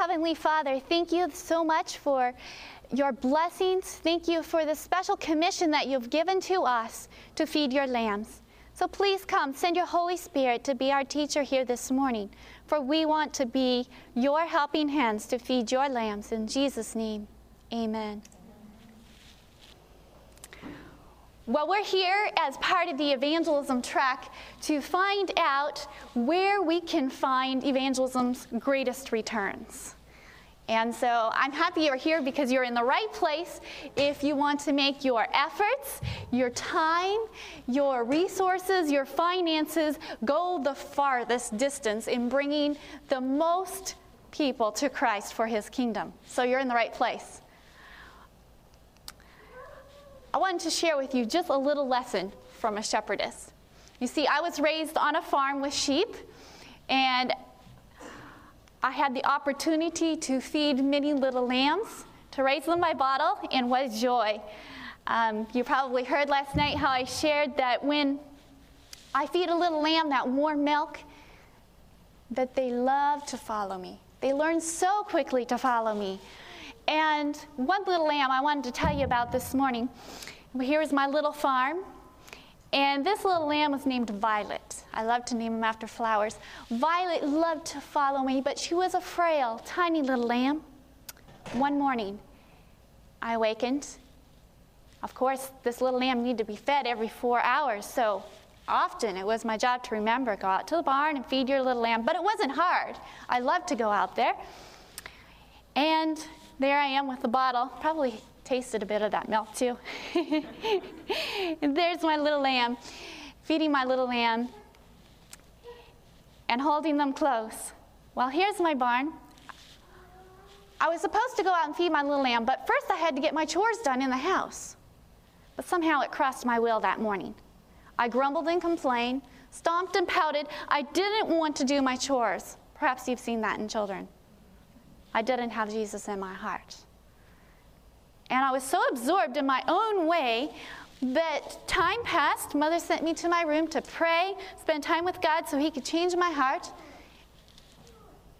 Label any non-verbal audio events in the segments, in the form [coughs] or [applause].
Heavenly Father, thank you so much for your blessings. Thank you for the special commission that you've given to us to feed your lambs. So please come, send your Holy Spirit to be our teacher here this morning, for we want to be your helping hands to feed your lambs. In Jesus' name, amen. Well, we're here as part of the evangelism track to find out where we can find evangelism's greatest returns. And so I'm happy you're here because you're in the right place if you want to make your efforts, your time, your resources, your finances go the farthest distance in bringing the most people to Christ for his kingdom. So you're in the right place. I wanted to share with you just a little lesson from a shepherdess. You see, I was raised on a farm with sheep, and I had the opportunity to feed many little lambs, to raise them by bottle, and what joy. Um, you probably heard last night how I shared that when I feed a little lamb that warm milk, that they love to follow me. They learn so quickly to follow me. And one little lamb I wanted to tell you about this morning. Here is my little farm. And this little lamb was named Violet. I love to name them after flowers. Violet loved to follow me, but she was a frail, tiny little lamb. One morning, I awakened. Of course, this little lamb needed to be fed every four hours, so often it was my job to remember go out to the barn and feed your little lamb. But it wasn't hard. I loved to go out there. And there I am with the bottle. Probably tasted a bit of that milk too. [laughs] there's my little lamb, feeding my little lamb and holding them close. Well, here's my barn. I was supposed to go out and feed my little lamb, but first I had to get my chores done in the house. But somehow it crossed my will that morning. I grumbled and complained, stomped and pouted. I didn't want to do my chores. Perhaps you've seen that in children. I didn't have Jesus in my heart. And I was so absorbed in my own way that time passed. Mother sent me to my room to pray, spend time with God so He could change my heart.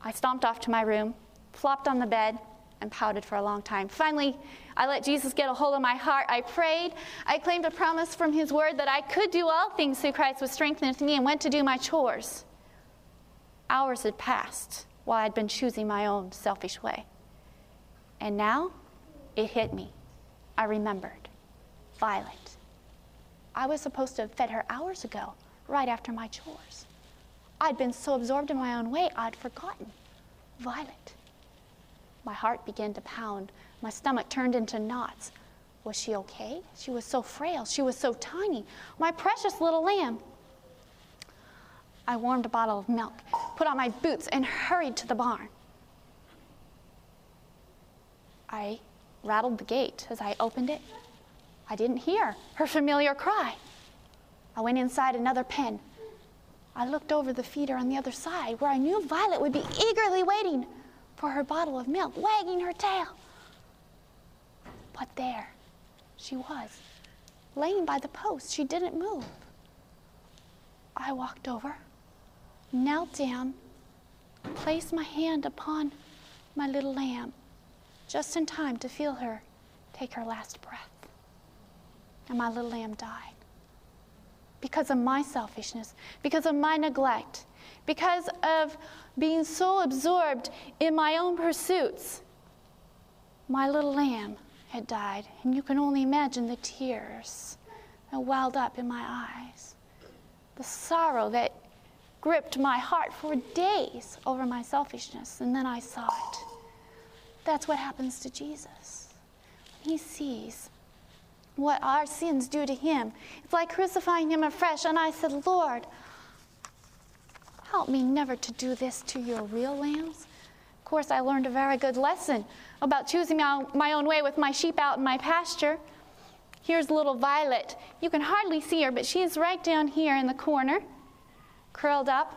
I stomped off to my room, flopped on the bed, and pouted for a long time. Finally, I let Jesus get a hold of my heart. I prayed. I claimed a promise from His Word that I could do all things through Christ was strengthened me and went to do my chores. Hours had passed while I'd been choosing my own selfish way. And now it hit me. I remembered. Violet. I was supposed to have fed her hours ago, right after my chores. I'd been so absorbed in my own way, I'd forgotten. Violet. My heart began to pound. My stomach turned into knots. Was she okay? She was so frail. She was so tiny. My precious little lamb. I warmed a bottle of milk, put on my boots, and hurried to the barn. I rattled the gate as I opened it. I didn't hear her familiar cry. I went inside another pen. I looked over the feeder on the other side where I knew Violet would be eagerly waiting for her bottle of milk, wagging her tail. But there she was, laying by the post. She didn't move. I walked over knelt down, placed my hand upon my little lamb, just in time to feel her take her last breath. And my little lamb died. Because of my selfishness, because of my neglect, because of being so absorbed in my own pursuits, my little lamb had died. And you can only imagine the tears that welled up in my eyes, the sorrow that gripped my heart for days over my selfishness, and then I saw it. That's what happens to Jesus. He sees what our sins do to him. It's like crucifying him afresh. And I said, Lord, help me never to do this to your real lambs. Of course, I learned a very good lesson about choosing my own way with my sheep out in my pasture. Here's little Violet. You can hardly see her, but she's right down here in the corner curled up.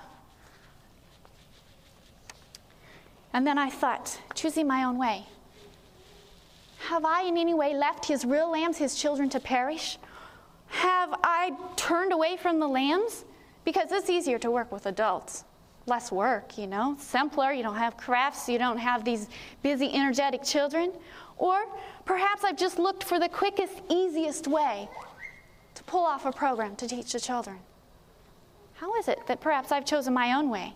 And then I thought, choosing my own way. Have I in any way left his real lambs, his children, to perish? Have I turned away from the lambs? Because it's easier to work with adults. less work, you know, simpler. You don't have crafts, you don't have these busy, energetic children. Or perhaps I've just looked for the quickest, easiest way to pull off a program to teach the children. How is it that perhaps I've chosen my own way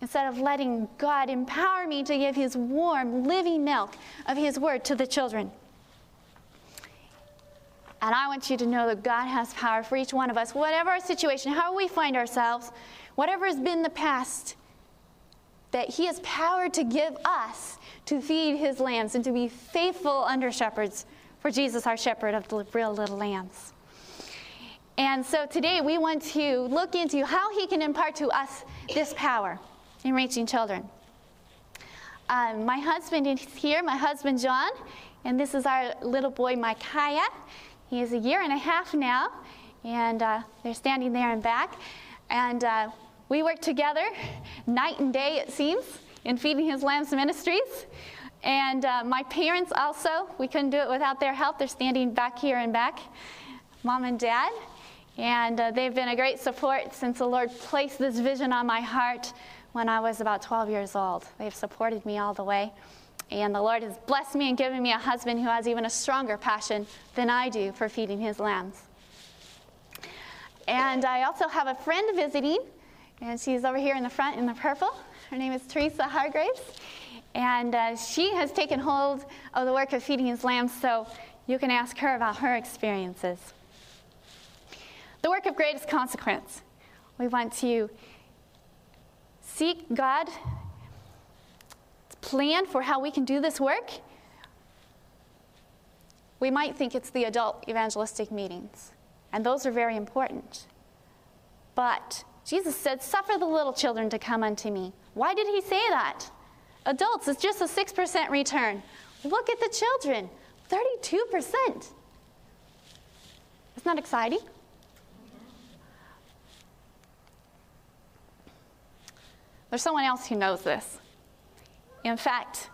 instead of letting God empower me to give His warm, living milk of His Word to the children? And I want you to know that God has power for each one of us, whatever our situation, how we find ourselves, whatever has been the past, that He has power to give us to feed His lambs and to be faithful under shepherds for Jesus, our shepherd of the real little lambs. And so today we want to look into how He can impart to us this power in reaching children. Um, my husband is here, my husband John, and this is our little boy Micaiah. He is a year and a half now, and uh, they're standing there and back. And uh, we work together night and day, it seems, in Feeding His Lambs Ministries. And uh, my parents also, we couldn't do it without their help. They're standing back here and back, mom and dad. And uh, they've been a great support since the Lord placed this vision on my heart when I was about 12 years old. They've supported me all the way. And the Lord has blessed me and given me a husband who has even a stronger passion than I do for feeding his lambs. And I also have a friend visiting, and she's over here in the front in the purple. Her name is Teresa Hargraves. And uh, she has taken hold of the work of feeding his lambs, so you can ask her about her experiences. The work of greatest consequence. We want to seek God plan for how we can do this work, we might think it's the adult evangelistic meetings, and those are very important. But Jesus said, Suffer the little children to come unto me. Why did he say that? Adults, it's just a 6% return. Look at the children 32%. Isn't that exciting? There's someone else who knows this. In fact,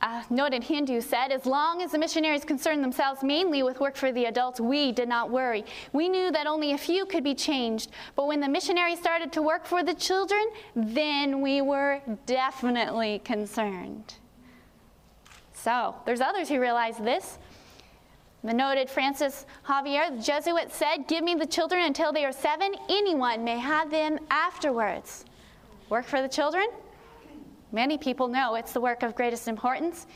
a noted Hindu said, as long as the missionaries concerned themselves mainly with work for the adults, we did not worry. We knew that only a few could be changed. But when the missionaries started to work for the children, then we were definitely concerned. So, there's others who realize this. The noted Francis Xavier, the Jesuit, said, Give me the children until they are seven. Anyone may have them afterwards. Work for the children? Many people know it's the work of greatest importance.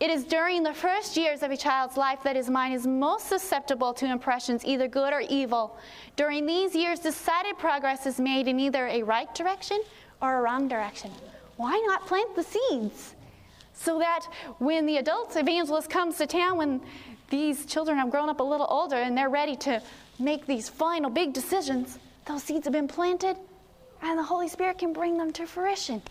It is during the first years of a child's life that his mind is most susceptible to impressions, either good or evil. During these years, decided progress is made in either a right direction or a wrong direction. Why not plant the seeds? So that when the adult evangelist comes to town, when these children have grown up a little older and they're ready to make these final big decisions, those seeds have been planted and the Holy Spirit can bring them to fruition.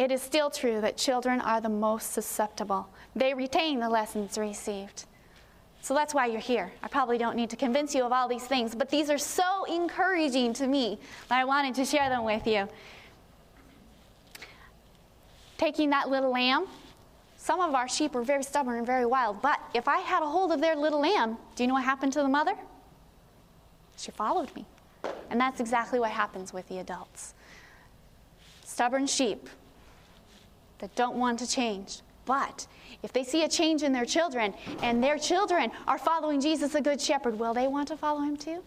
it is still true that children are the most susceptible. They retain the lessons received. So that's why you're here. I probably don't need to convince you of all these things, but these are so encouraging to me that I wanted to share them with you. Taking that little lamb, some of our sheep are very stubborn and very wild, but if I had a hold of their little lamb, do you know what happened to the mother? She followed me. And that's exactly what happens with the adults. Stubborn sheep that don't want to change. But if they see a change in their children and their children are following Jesus, the Good Shepherd, will they want to follow him too?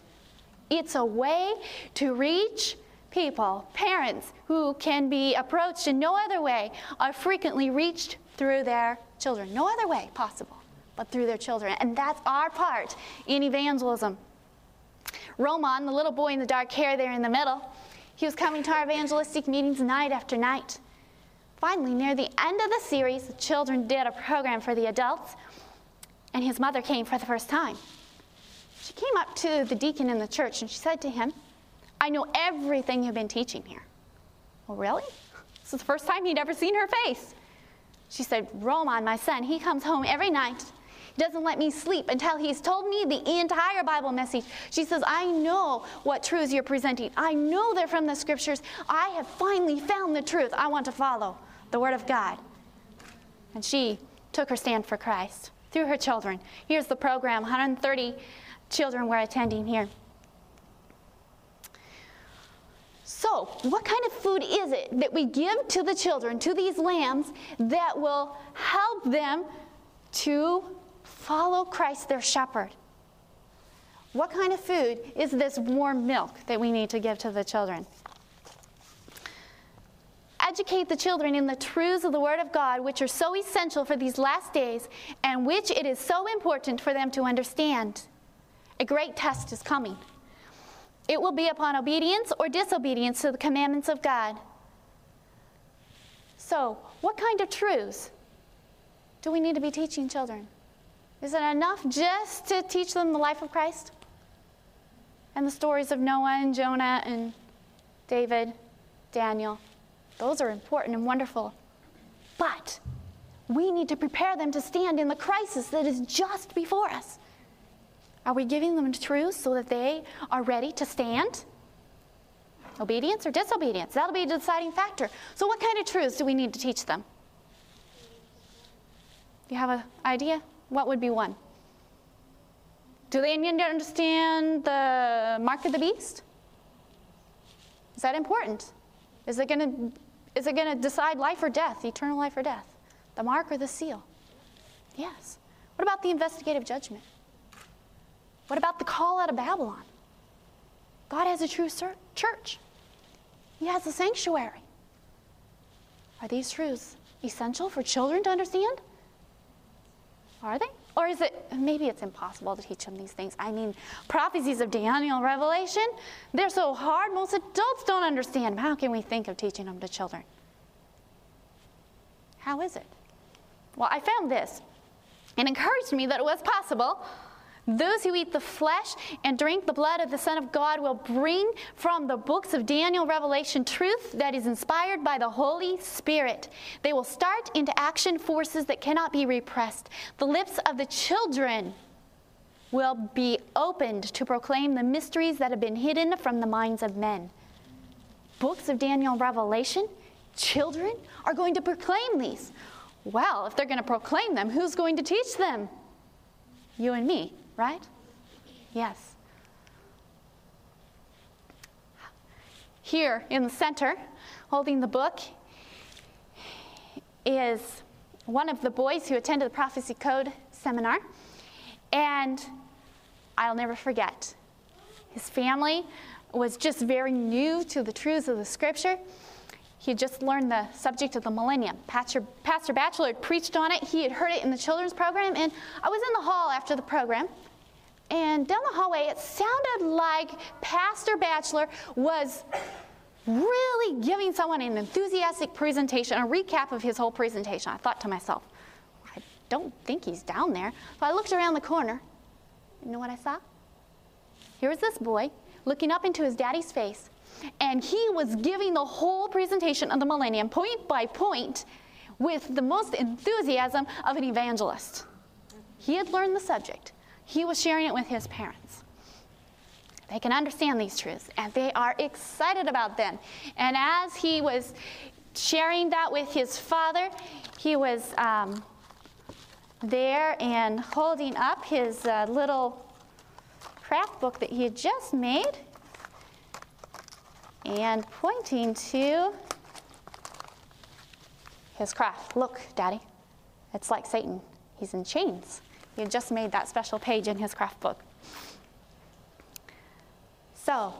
It's a way to reach people, parents who can be approached in no other way, are frequently reached through their children. No other way possible but through their children. And that's our part in evangelism. Roman, the little boy in the dark hair there in the middle, he was coming to our evangelistic meetings night after night. Finally, near the end of the series, the children did a program for the adults, and his mother came for the first time. She came up to the deacon in the church and she said to him, I know everything you've been teaching here. Well, really? This is the first time he'd ever seen her face. She said, Roman, my son, he comes home every night. He doesn't let me sleep until he's told me the entire Bible message. She says, I know what truths you're presenting. I know they're from the scriptures. I have finally found the truth I want to follow the Word of God. And she took her stand for Christ through her children. Here's the program 130 children were attending here. So, what kind of food is it that we give to the children, to these lambs, that will help them to follow Christ, their shepherd? What kind of food is this warm milk that we need to give to the children? Educate the children in the truths of the Word of God, which are so essential for these last days and which it is so important for them to understand. A great test is coming. It will be upon obedience or disobedience to the commandments of God. So, what kind of truths do we need to be teaching children? Is it enough just to teach them the life of Christ? And the stories of Noah and Jonah and David, Daniel. Those are important and wonderful. But we need to prepare them to stand in the crisis that is just before us. Are we giving them truth so that they are ready to stand? Obedience or disobedience? That'll be a deciding factor. So, what kind of truths do we need to teach them? Do you have an idea? What would be one? Do need to understand the mark of the beast? Is that important? Is it going to is it going to decide life or death, eternal life or death? The mark or the seal? Yes. What about the investigative judgment? What about the call out of Babylon? God has a true church. He has a sanctuary. Are these truths essential for children to understand? Are they? Or is it, maybe it's impossible to teach them these things. I mean, prophecies of Daniel, Revelation, they're so hard, most adults don't understand. How can we think of teaching them to children? How is it? Well, I found this. It encouraged me that it was possible those who eat the flesh and drink the blood of the Son of God will bring from the books of Daniel, Revelation, truth that is inspired by the Holy Spirit. They will start into action forces that cannot be repressed. The lips of the children will be opened to proclaim the mysteries that have been hidden from the minds of men. Books of Daniel, Revelation, children are going to proclaim these. Well, if they're going to proclaim them, who's going to teach them? You and me right? Yes. Here in the center, holding the book, is one of the boys who attended the Prophecy Code seminar. And I'll never forget, his family was just very new to the truths of the scripture. He just learned the subject of the millennium. Pastor, Pastor Batchelor had preached on it. He had heard it in the children's program. And I was in the hall after the program. And down the hallway, it sounded like Pastor Batchelor was really giving someone an enthusiastic presentation, a recap of his whole presentation. I thought to myself, I don't think he's down there. So I looked around the corner. You know what I saw? Here was this boy looking up into his daddy's face and he was giving the whole presentation of the millennium, point by point, with the most enthusiasm of an evangelist. He had learned the subject, he was sharing it with his parents. They can understand these truths and they are excited about them. And as he was sharing that with his father, he was um, there and holding up his uh, little craft book that he had just made and pointing to his craft. Look, Daddy, it's like Satan. He's in chains. He had just made that special page in his craft book. So,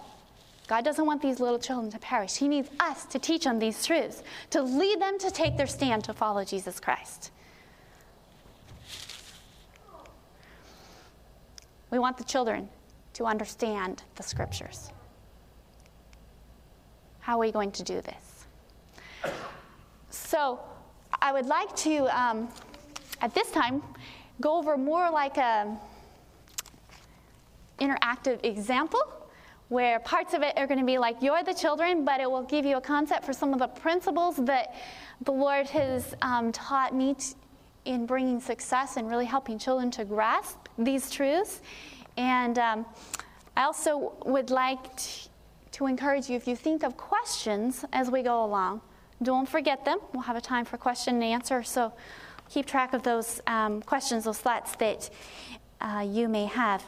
God doesn't want these little children to perish. He needs us to teach them these truths, to lead them to take their stand to follow Jesus Christ. We want the children to understand the scriptures. How are we going to do this? So, I would like to, um, at this time, go over more like a interactive example where parts of it are going to be like you're the children, but it will give you a concept for some of the principles that the Lord has um, taught me t- in bringing success and really helping children to grasp these truths. And um, I also would like t- to encourage you if you think of questions as we go along, don't forget them. We'll have a time for question and answer, so keep track of those um, questions, those thoughts that uh, you may have.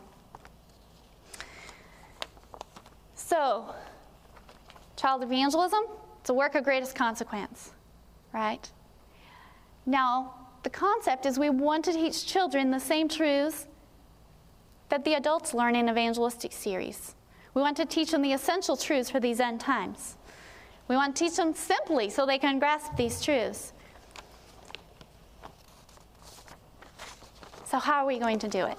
So, child evangelism, it's a work of greatest consequence, right? Now, the concept is we want to teach children the same truths that the adults learn in evangelistic series. We want to teach them the essential truths for these end times. We want to teach them simply so they can grasp these truths. So, how are we going to do it?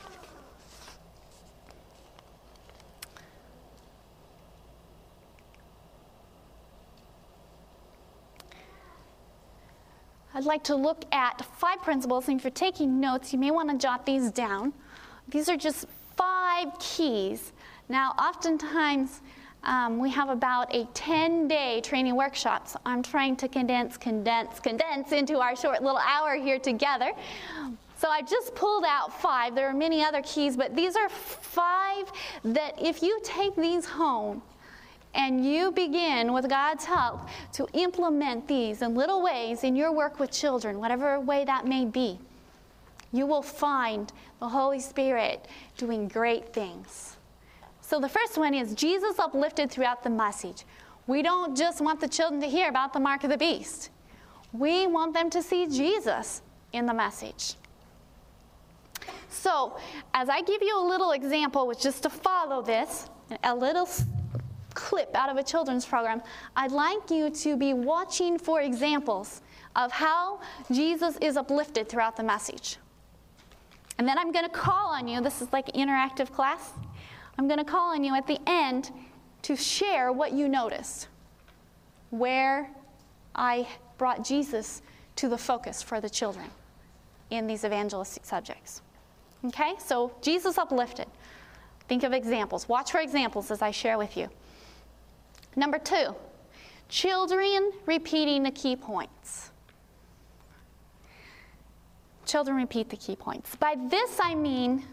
I'd like to look at five principles, and if you're taking notes, you may want to jot these down. These are just five keys. Now, oftentimes, um, we have about a 10 day training workshop, so I'm trying to condense, condense, condense into our short little hour here together. So I just pulled out five. There are many other keys, but these are five that if you take these home, and you begin, with God's help, to implement these in little ways in your work with children, whatever way that may be, you will find the Holy Spirit doing great things. So the first one is Jesus uplifted throughout the message. We don't just want the children to hear about the mark of the beast. We want them to see Jesus in the message. So, as I give you a little example, which just to follow this, a little clip out of a children's program, I'd like you to be watching for examples of how Jesus is uplifted throughout the message. And then I'm going to call on you, this is like interactive class. I'm going to call on you at the end to share what you noticed, where I brought Jesus to the focus for the children in these evangelistic subjects. Okay, so Jesus uplifted. Think of examples. Watch for examples as I share with you. Number two, children repeating the key points. Children repeat the key points. By this I mean,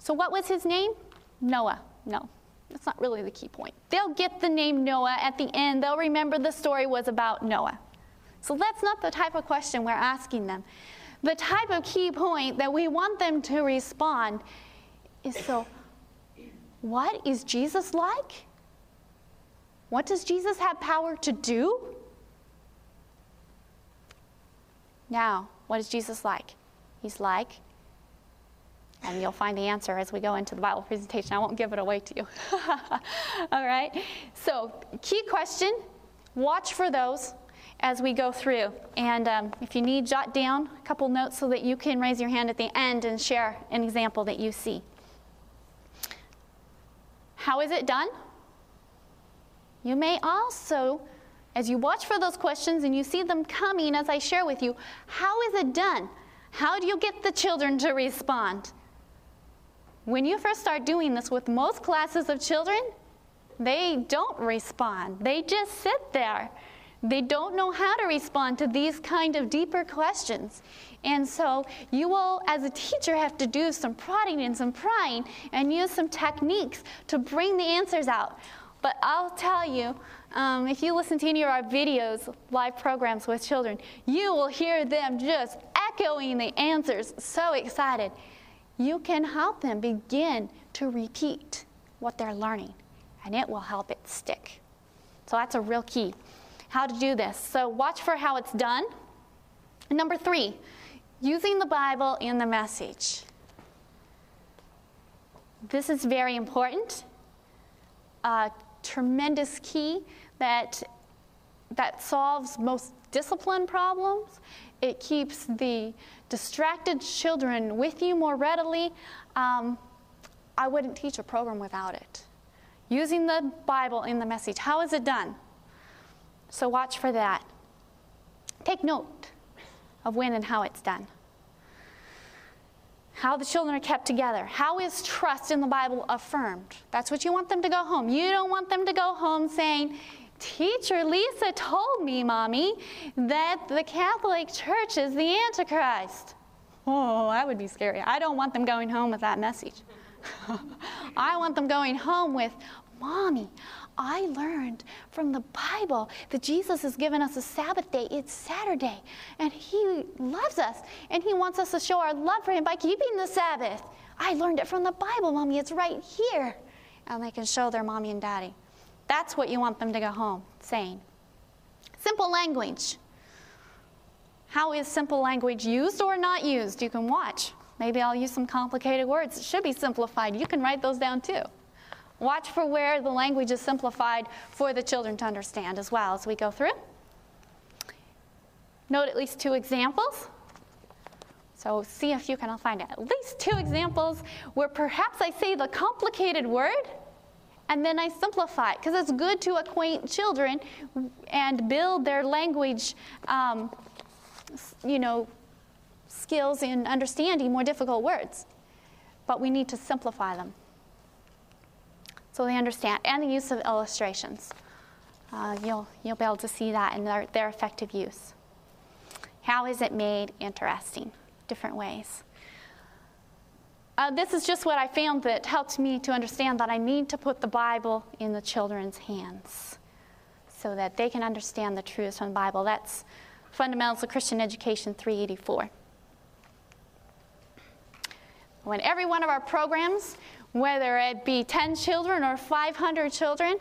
so what was his name? Noah. No, that's not really the key point. They'll get the name Noah at the end, they'll remember the story was about Noah. So that's not the type of question we're asking them. The type of key point that we want them to respond is so, what is Jesus like? What does Jesus have power to do? Now, what is Jesus like? He's like, and you'll find the answer as we go into the Bible presentation. I won't give it away to you. [laughs] All right? So, key question watch for those as we go through. And um, if you need, jot down a couple notes so that you can raise your hand at the end and share an example that you see. How is it done? You may also, as you watch for those questions and you see them coming as I share with you, how is it done? How do you get the children to respond? When you first start doing this with most classes of children, they don't respond. They just sit there. They don't know how to respond to these kind of deeper questions. And so you will, as a teacher, have to do some prodding and some prying and use some techniques to bring the answers out. But I'll tell you, um, if you listen to any of our videos, live programs with children, you will hear them just echoing the answers, so excited. You can help them begin to repeat what they're learning, and it will help it stick. So that's a real key. How to do this. So watch for how it's done. And number three, using the Bible in the message. This is very important. Uh, tremendous key that, that solves most discipline problems. It keeps the distracted children with you more readily. Um, I wouldn't teach a program without it. Using the Bible in the message. How is it done? So watch for that. Take note of when and how it's done how the children are kept together. How is trust in the Bible affirmed? That's what you want them to go home. You don't want them to go home saying, Teacher Lisa told me, Mommy, that the Catholic Church is the Antichrist. Oh, that would be scary. I don't want them going home with that message. [laughs] I want them going home with, Mommy, I learned from the Bible that Jesus has given us a Sabbath day. It's Saturday. And He loves us. And He wants us to show our love for Him by keeping the Sabbath. I learned it from the Bible, Mommy. It's right here. And they can show their mommy and daddy. That's what you want them to go home saying. Simple language. How is simple language used or not used? You can watch. Maybe I'll use some complicated words. It should be simplified. You can write those down too. Watch for where the language is simplified for the children to understand as well as we go through. Note at least two examples. So see if you can find at least two examples where perhaps I say the complicated word and then I simplify it because it's good to acquaint children and build their language, um, you know, skills in understanding more difficult words. But we need to simplify them so they understand, and the use of illustrations. Uh, you'll, you'll be able to see that in their, their effective use. How is it made interesting? Different ways. Uh, this is just what I found that helped me to understand that I need to put the Bible in the children's hands so that they can understand the truths from the Bible. That's Fundamentals of Christian Education 384. When every one of our programs, whether it be 10 children or 500 children,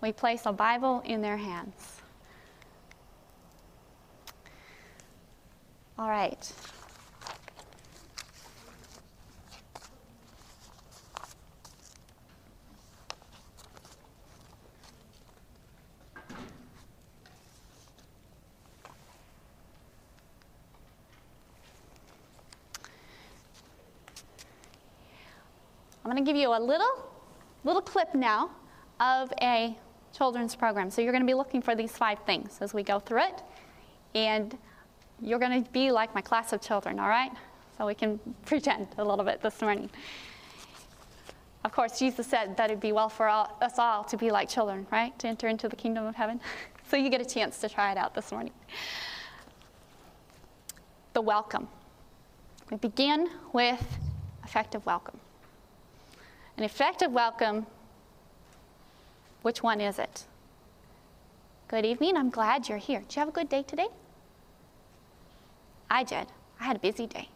we place a Bible in their hands. All right. I'm going to give you a little, little clip now of a children's program. So you're going to be looking for these five things as we go through it. And you're going to be like my class of children, all right? So we can [laughs] pretend a little bit this morning. Of course, Jesus said that it'd be well for all, us all to be like children, right? To enter into the kingdom of heaven. [laughs] so you get a chance to try it out this morning. The welcome. We begin with effective welcome. An effective welcome, which one is it? Good evening, I'm glad you're here. Did you have a good day today? I did. I had a busy day.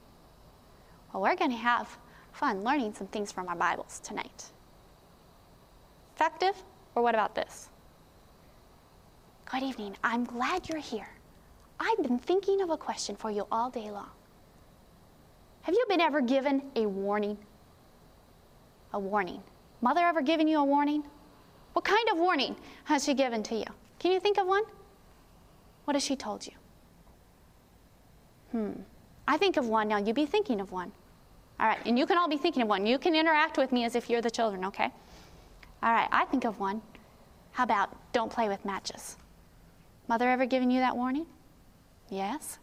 Well, we're going to have fun learning some things from our Bibles tonight. Effective? Or what about this? Good evening, I'm glad you're here. I've been thinking of a question for you all day long. Have you been ever given a warning? A warning. Mother ever given you a warning? What kind of warning has she given to you? Can you think of one? What has she told you? Hmm. I think of one now. You be thinking of one. All right. And you can all be thinking of one. You can interact with me as if you're the children, okay? All right. I think of one. How about don't play with matches? Mother ever given you that warning? Yes.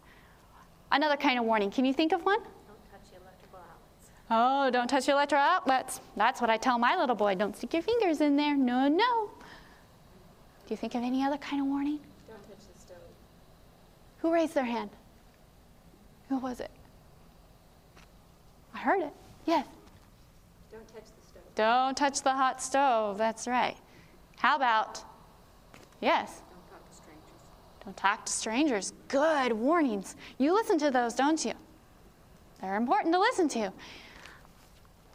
Another kind of warning. Can you think of one? Oh, don't touch your electric outlets. That's what I tell my little boy. Don't stick your fingers in there. No, no. Do you think of any other kind of warning? Don't touch the stove. Who raised their hand? Who was it? I heard it. Yes. Don't touch the stove. Don't touch the hot stove. That's right. How about, yes? Don't talk to strangers. Don't talk to strangers. Good warnings. You listen to those, don't you? They're important to listen to.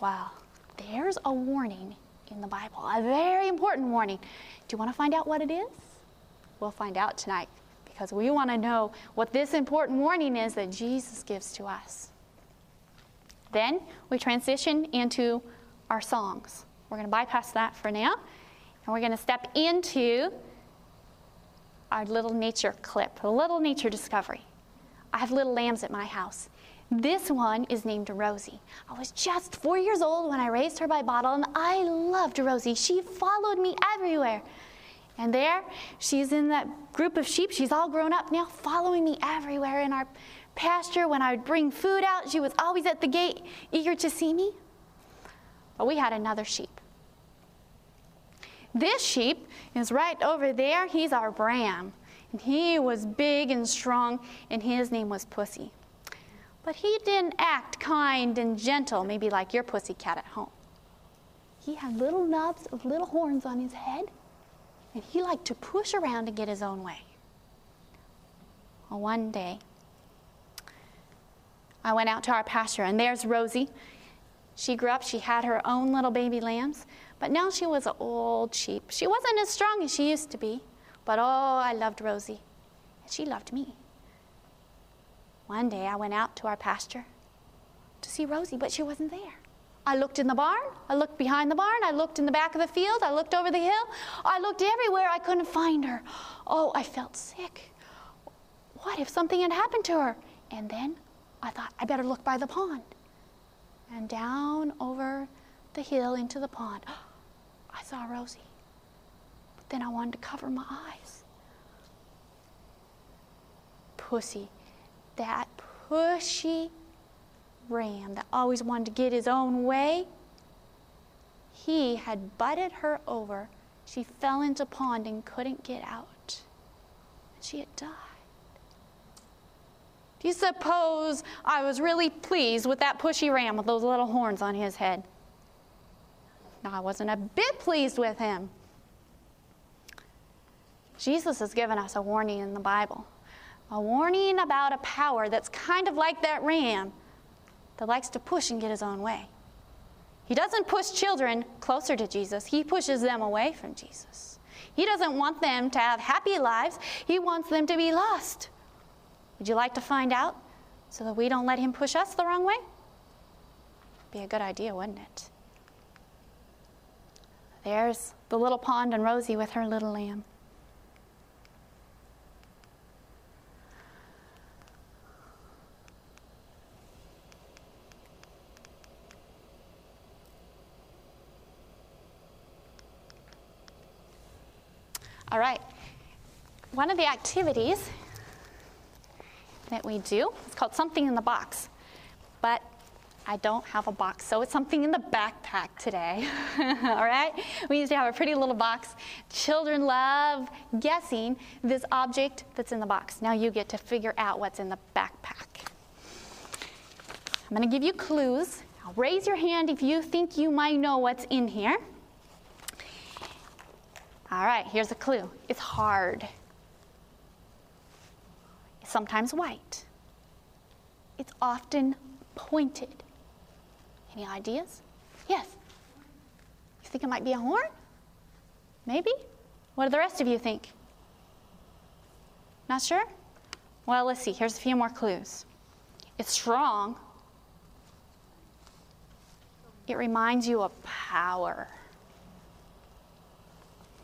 Wow, there's a warning in the Bible, a very important warning. Do you want to find out what it is? We'll find out tonight because we want to know what this important warning is that Jesus gives to us. Then we transition into our songs. We're going to bypass that for now, and we're going to step into our little nature clip, a little nature discovery. I have little lambs at my house, this one is named Rosie. I was just four years old when I raised her by bottle, and I loved Rosie. She followed me everywhere. And there, she's in that group of sheep. She's all grown up now, following me everywhere in our pasture. When I would bring food out, she was always at the gate, eager to see me. But we had another sheep. This sheep is right over there. He's our Bram. And he was big and strong, and his name was Pussy. But he didn't act kind and gentle, maybe like your pussy cat at home. He had little knobs of little horns on his head, and he liked to push around and get his own way. Well, one day, I went out to our pasture, and there's Rosie. She grew up, she had her own little baby lambs, But now she was an old sheep. She wasn't as strong as she used to be. But oh, I loved Rosie. And she loved me. One day I went out to our pasture to see Rosie, but she wasn't there. I looked in the barn, I looked behind the barn, I looked in the back of the field, I looked over the hill, I looked everywhere, I couldn't find her. Oh, I felt sick. What if something had happened to her? And then I thought, I better look by the pond. And down over the hill into the pond, [gasps] I saw Rosie. But then I wanted to cover my eyes. Pussy, that pushy ram that always wanted to get his own way, he had butted her over. She fell into pond and couldn't get out. And she had died. Do you suppose I was really pleased with that pushy ram with those little horns on his head? No, I wasn't a bit pleased with him. Jesus has given us a warning in the Bible a warning about a power that's kind of like that ram that likes to push and get his own way. He doesn't push children closer to Jesus, he pushes them away from Jesus. He doesn't want them to have happy lives, he wants them to be lost. Would you like to find out so that we don't let him push us the wrong way? Be a good idea, wouldn't it? There's the little pond and Rosie with her little lamb. All right. One of the activities that we do is called something in the box. But I don't have a box, so it's something in the backpack today. [laughs] All right? We used to have a pretty little box. Children love guessing this object that's in the box. Now you get to figure out what's in the backpack. I'm going to give you clues. Now raise your hand if you think you might know what's in here. All right, here's a clue it's hard, it's sometimes white, it's often pointed. Any ideas? Yes. You think it might be a horn? Maybe? What do the rest of you think? Not sure? Well, let's see. Here's a few more clues. It's strong. It reminds you of power.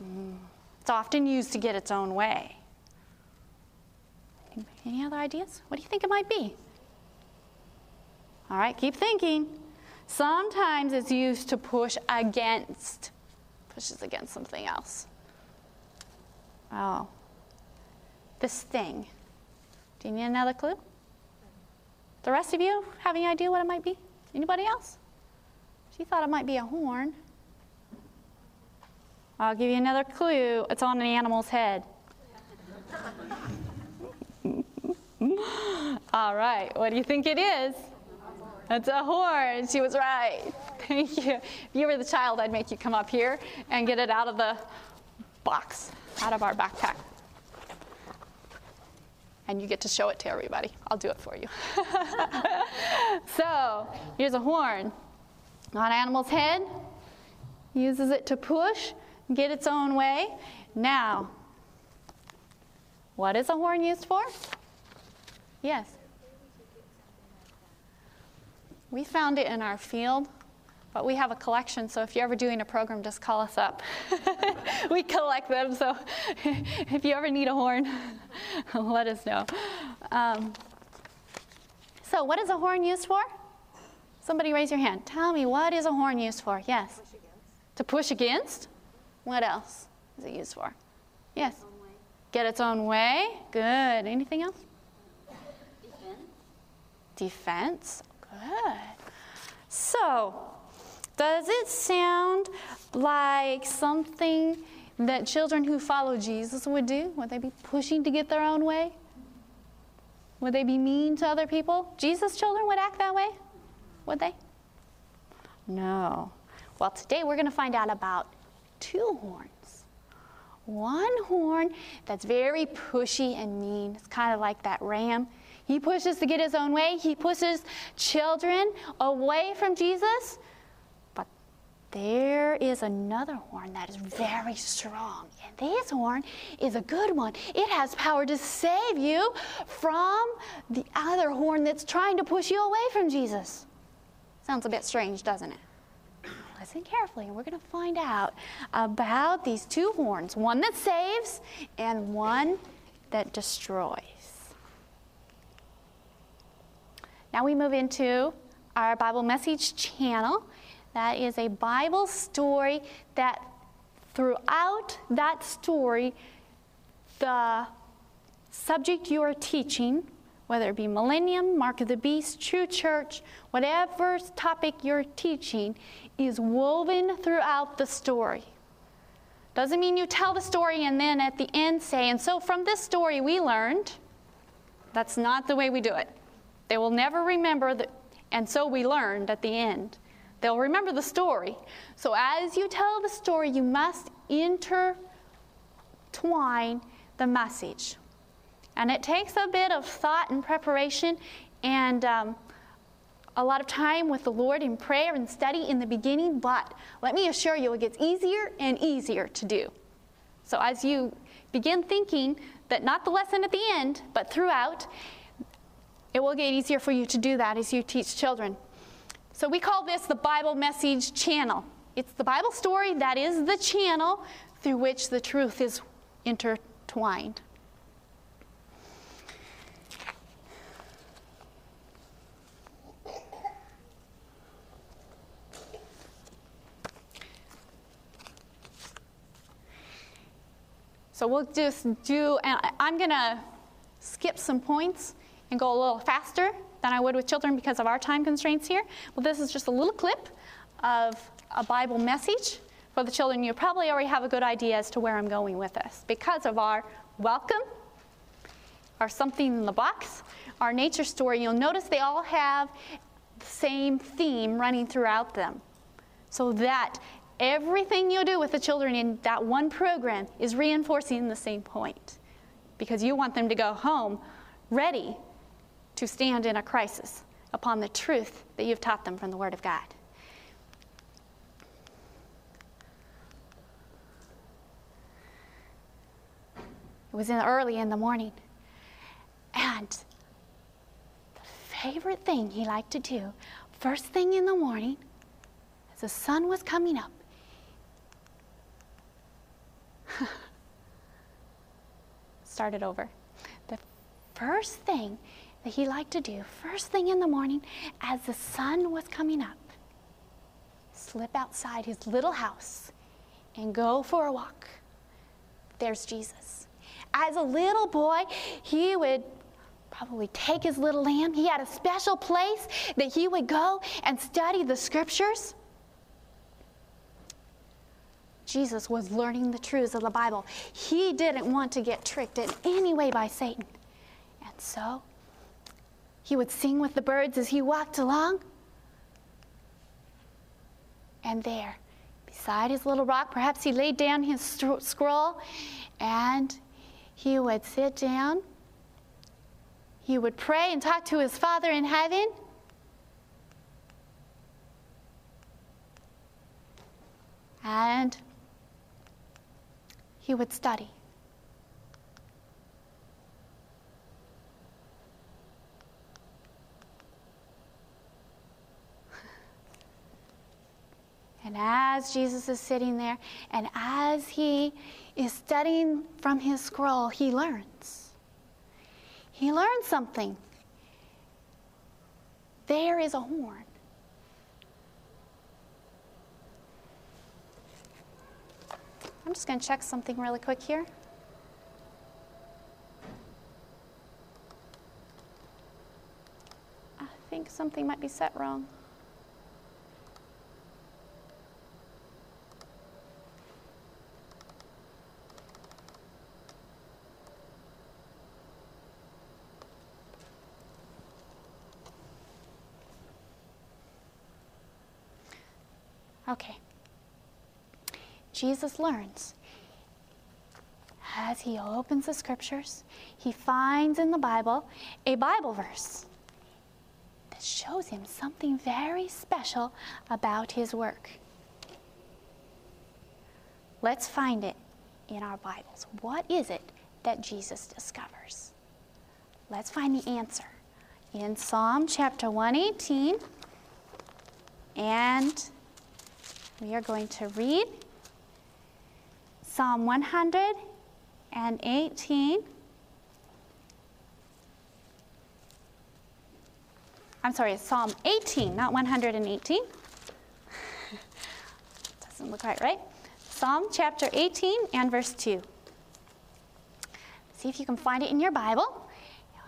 Mm. It's often used to get its own way. Any other ideas? What do you think it might be? All right, keep thinking. Sometimes it's used to push against, pushes against something else. Oh, this thing. Do you need another clue? The rest of you have any idea what it might be? Anybody else? She thought it might be a horn. I'll give you another clue. It's on an animal's head. All right, what do you think it is? It's a horn. She was right. Thank you. If you were the child, I'd make you come up here and get it out of the box, out of our backpack. And you get to show it to everybody. I'll do it for you. [laughs] so, here's a horn on an animal's head. Uses it to push, get its own way. Now, what is a horn used for? Yes. We found it in our field, but we have a collection, so if you're ever doing a program, just call us up. [laughs] we collect them, so [laughs] if you ever need a horn, [laughs] let us know. Um, so, what is a horn used for? Somebody raise your hand. Tell me, what is a horn used for? Yes. Push To push against? What else is it used for? Yes. Get its own way? Good. Anything else? Defense. Defense. Good. So, does it sound like something that children who follow Jesus would do? Would they be pushing to get their own way? Would they be mean to other people? Jesus' children would act that way? Would they? No. Well, today we're going to find out about two horns. One horn that's very pushy and mean. It's kind of like that ram he pushes to get his own way. He pushes children away from Jesus. But there is another horn that is very strong. And this horn is a good one. It has power to save you from the other horn that's trying to push you away from Jesus. Sounds a bit strange, doesn't it? Listen carefully, and we're going to find out about these two horns one that saves and one that destroys. Now we move into our Bible message channel. That is a Bible story that throughout that story, the subject you are teaching, whether it be Millennium, Mark of the Beast, True Church, whatever topic you're teaching, is woven throughout the story. Doesn't mean you tell the story and then at the end say, and so from this story we learned. That's not the way we do it. They will never remember that, and so we learned at the end. They'll remember the story. So as you tell the story, you must intertwine the message. And it takes a bit of thought and preparation and um, a lot of time with the Lord in prayer and study in the beginning, but let me assure you, it gets easier and easier to do. So as you begin thinking that not the lesson at the end, but throughout, it will get easier for you to do that as you teach children. So we call this the Bible message channel. It's the Bible story that is the channel through which the truth is intertwined. So we'll just do, and I'm going to skip some points and go a little faster than I would with children because of our time constraints here. Well, this is just a little clip of a Bible message for the children. You probably already have a good idea as to where I'm going with this because of our welcome, our something in the box, our nature story. You'll notice they all have the same theme running throughout them so that everything you do with the children in that one program is reinforcing the same point because you want them to go home ready to stand in a crisis upon the truth that you've taught them from the Word of God. It was in early in the morning. And the favorite thing he liked to do, first thing in the morning, as the sun was coming up, [laughs] started over. The first thing that he liked to do first thing in the morning as the sun was coming up slip outside his little house and go for a walk. There's Jesus. As a little boy, he would probably take his little lamb. He had a special place that he would go and study the scriptures. Jesus was learning the truths of the Bible. He didn't want to get tricked in any way by Satan. And so he would sing with the birds as he walked along. And there, beside his little rock, perhaps he laid down his scroll and he would sit down. He would pray and talk to his Father in heaven. And he would study. [laughs] And as Jesus is sitting there, and as he is studying from his scroll, he learns. He learns something. There is a horn. I'm just going to check something really quick here. I think something might be set wrong. Okay. Jesus learns. As he opens the scriptures, he finds in the Bible a Bible verse that shows him something very special about his work. Let's find it in our Bibles. What is it that Jesus discovers? Let's find the answer in Psalm chapter 118. And we are going to read Psalm 118. I'm sorry, Psalm 18, not 118. [laughs] Doesn't look quite right. Psalm chapter 18 and verse 2. See if you can find it in your Bible.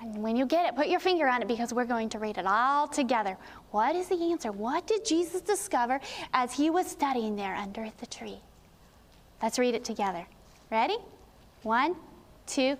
And when you get it, put your finger on it because we're going to read it all together. What is the answer? What did Jesus discover as he was studying there under the tree? Let's read it together. Ready? One, two,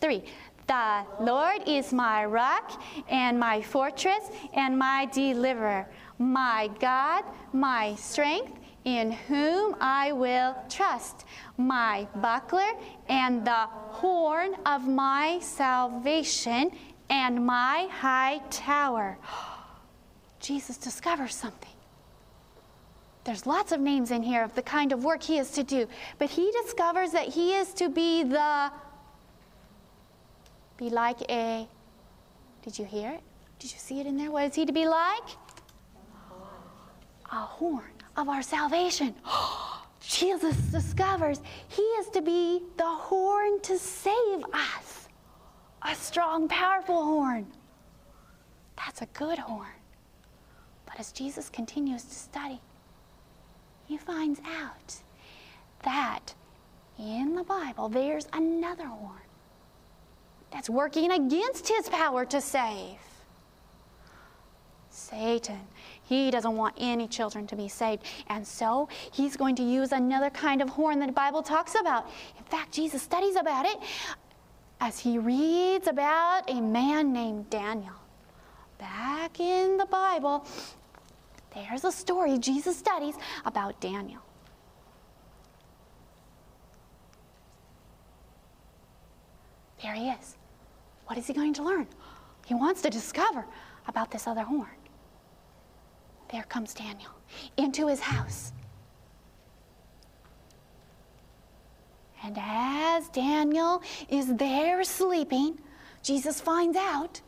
three. The Lord is my rock and my fortress and my deliverer, my God, my strength, in whom I will trust, my buckler and the horn of my salvation and my high tower. [gasps] Jesus discovers something. There's lots of names in here of the kind of work he is to do, but he discovers that he is to be the be like a. Did you hear it? Did you see it in there? What is he to be like? A horn of our salvation. [gasps] Jesus discovers he is to be the horn to save us. A strong, powerful horn. That's a good horn. But as Jesus continues to study, he finds out that in the Bible there's another horn that's working against his power to save. Satan, he doesn't want any children to be saved. And so he's going to use another kind of horn that the Bible talks about. In fact, Jesus studies about it as he reads about a man named Daniel. Back in the Bible, there's a story Jesus studies about Daniel. There he is. What is he going to learn? He wants to discover about this other horn. There comes Daniel into his house. And as Daniel is there sleeping, Jesus finds out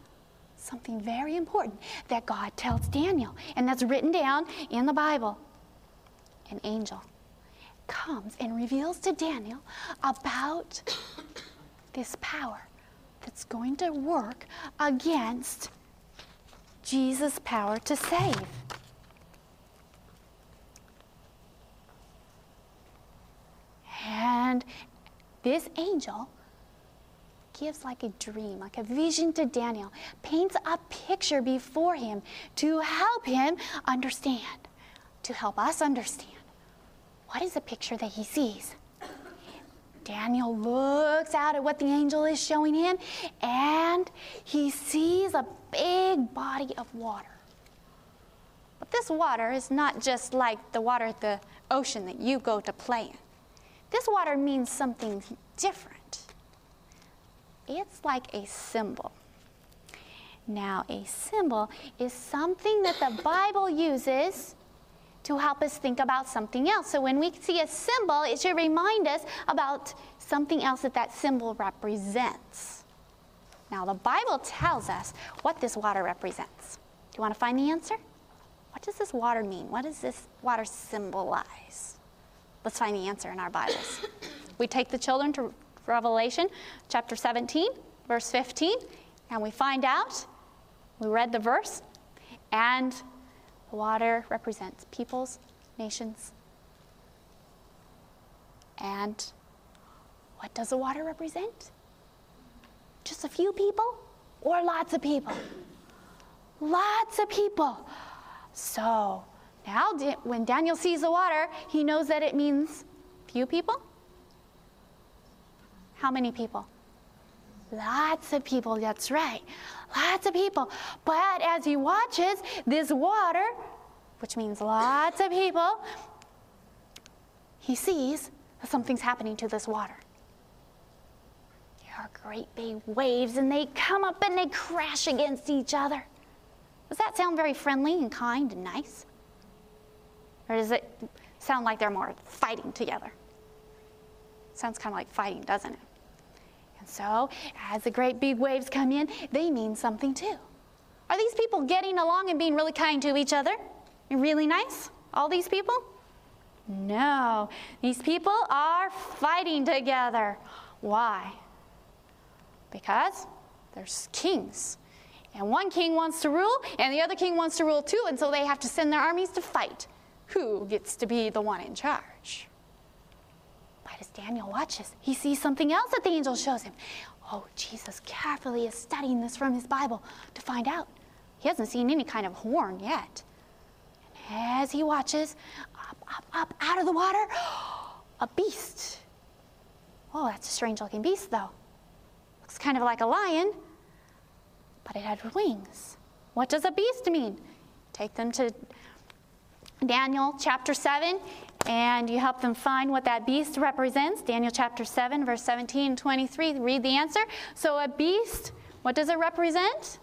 something very important that God tells Daniel, and that's written down in the Bible. An angel comes and reveals to Daniel about [coughs] this power that's going to work against Jesus' power to save. And this angel gives like a dream, like a vision to Daniel, paints a picture before him to help him understand, to help us understand. What is the picture that he sees? Daniel looks out at what the angel is showing him and he sees a big body of water. But this water is not just like the water at the ocean that you go to play in. This water means something different. It's like a symbol. Now, a symbol is something that the Bible uses to help us think about something else. So when we see a symbol, it should remind us about something else that that symbol represents. Now, the Bible tells us what this water represents. Do you want to find the answer? What does this water mean? What does this water symbolize? Let's find the answer in our Bibles. we take the children to Revelation chapter 17, verse 15, and we find out, we read the verse, and the water represents peoples, nations, and what does the water represent? Just a few people or lots of people? Lots of people. So now, when Daniel sees the water, he knows that it means few people. How many people? Lots of people, that's right. Lots of people. But as he watches this water, which means lots of people, he sees that something's happening to this water. There are great big waves, and they come up and they crash against each other. Does that sound very friendly and kind and nice? Or does it sound like they're more fighting together? Sounds kind of like fighting, doesn't it? And so, as the great big waves come in, they mean something too. Are these people getting along and being really kind to each other? Really nice? All these people? No. These people are fighting together. Why? Because there's kings. And one king wants to rule, and the other king wants to rule too, and so they have to send their armies to fight. Who gets to be the one in charge? As Daniel watches, he sees something else that the angel shows him. Oh, Jesus carefully is studying this from his Bible to find out. He hasn't seen any kind of horn yet. And as he watches, up, up, up, out of the water, [gasps] a beast. Oh, that's a strange looking beast, though. Looks kind of like a lion, but it had wings. What does a beast mean? Take them to Daniel chapter 7, and you help them find what that beast represents. Daniel chapter 7, verse 17 and 23. Read the answer. So, a beast, what does it represent?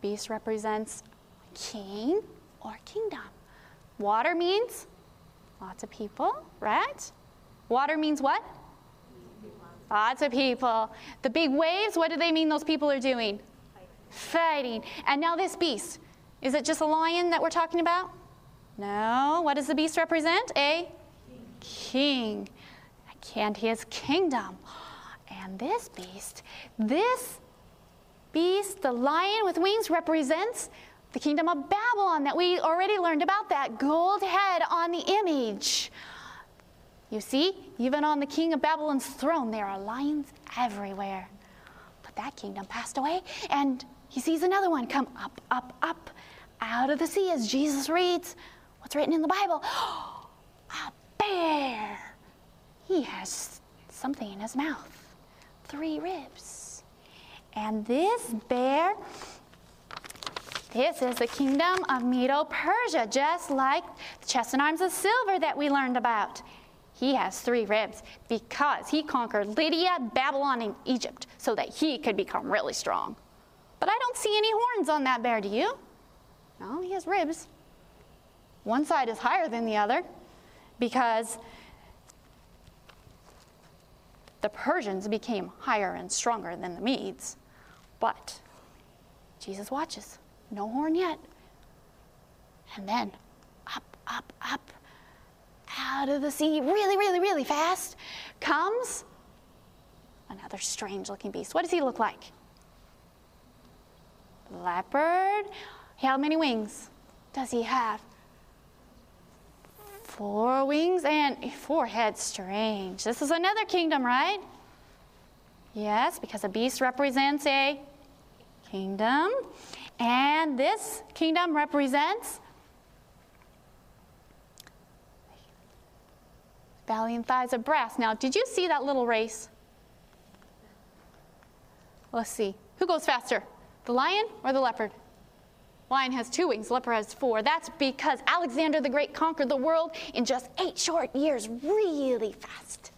Beast represents king or kingdom. Water means lots of people, right? Water means what? Lots of people. The big waves, what do they mean those people are doing? Fighting. And now this beast, is it just a lion that we're talking about? No. What does the beast represent? A king. And his kingdom. And this beast, this beast, the lion with wings, represents the kingdom of Babylon that we already learned about, that gold head on the image. You see, even on the king of Babylon's throne, there are lions everywhere. But that kingdom passed away, and he sees another one come up, up, up out of the sea as Jesus reads what's written in the Bible [gasps] a bear. He has something in his mouth, three ribs. And this bear, this is the kingdom of Medo Persia, just like the chest and arms of silver that we learned about. He has three ribs because he conquered Lydia, Babylon, and Egypt so that he could become really strong. But I don't see any horns on that bear, do you? No, he has ribs. One side is higher than the other because the Persians became higher and stronger than the Medes. But Jesus watches. No horn yet. And then up, up, up, out of the sea, really, really, really fast, comes another strange looking beast. What does he look like? Leopard. How many wings does he have? Four wings and four heads. Strange. This is another kingdom, right? Yes, because a beast represents a kingdom. And this kingdom represents belly and thighs of brass. Now, did you see that little race? Let's see. Who goes faster, the lion or the leopard? Lion has two wings, leopard has four. That's because Alexander the Great conquered the world in just eight short years, really fast.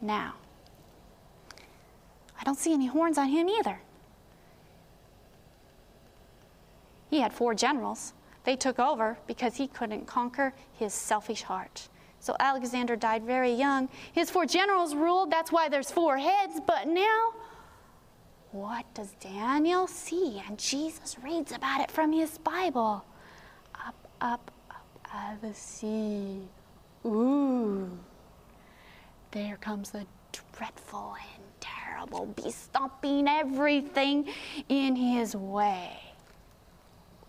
Now, I don't see any horns on him either. He had four generals. They took over because he couldn't conquer his selfish heart. So Alexander died very young. His four generals ruled, that's why there's four heads, but now what does Daniel see? And Jesus reads about it from his Bible. Up, up, up out of the sea. Ooh. There comes the dreadful and terrible beast stomping everything in his way.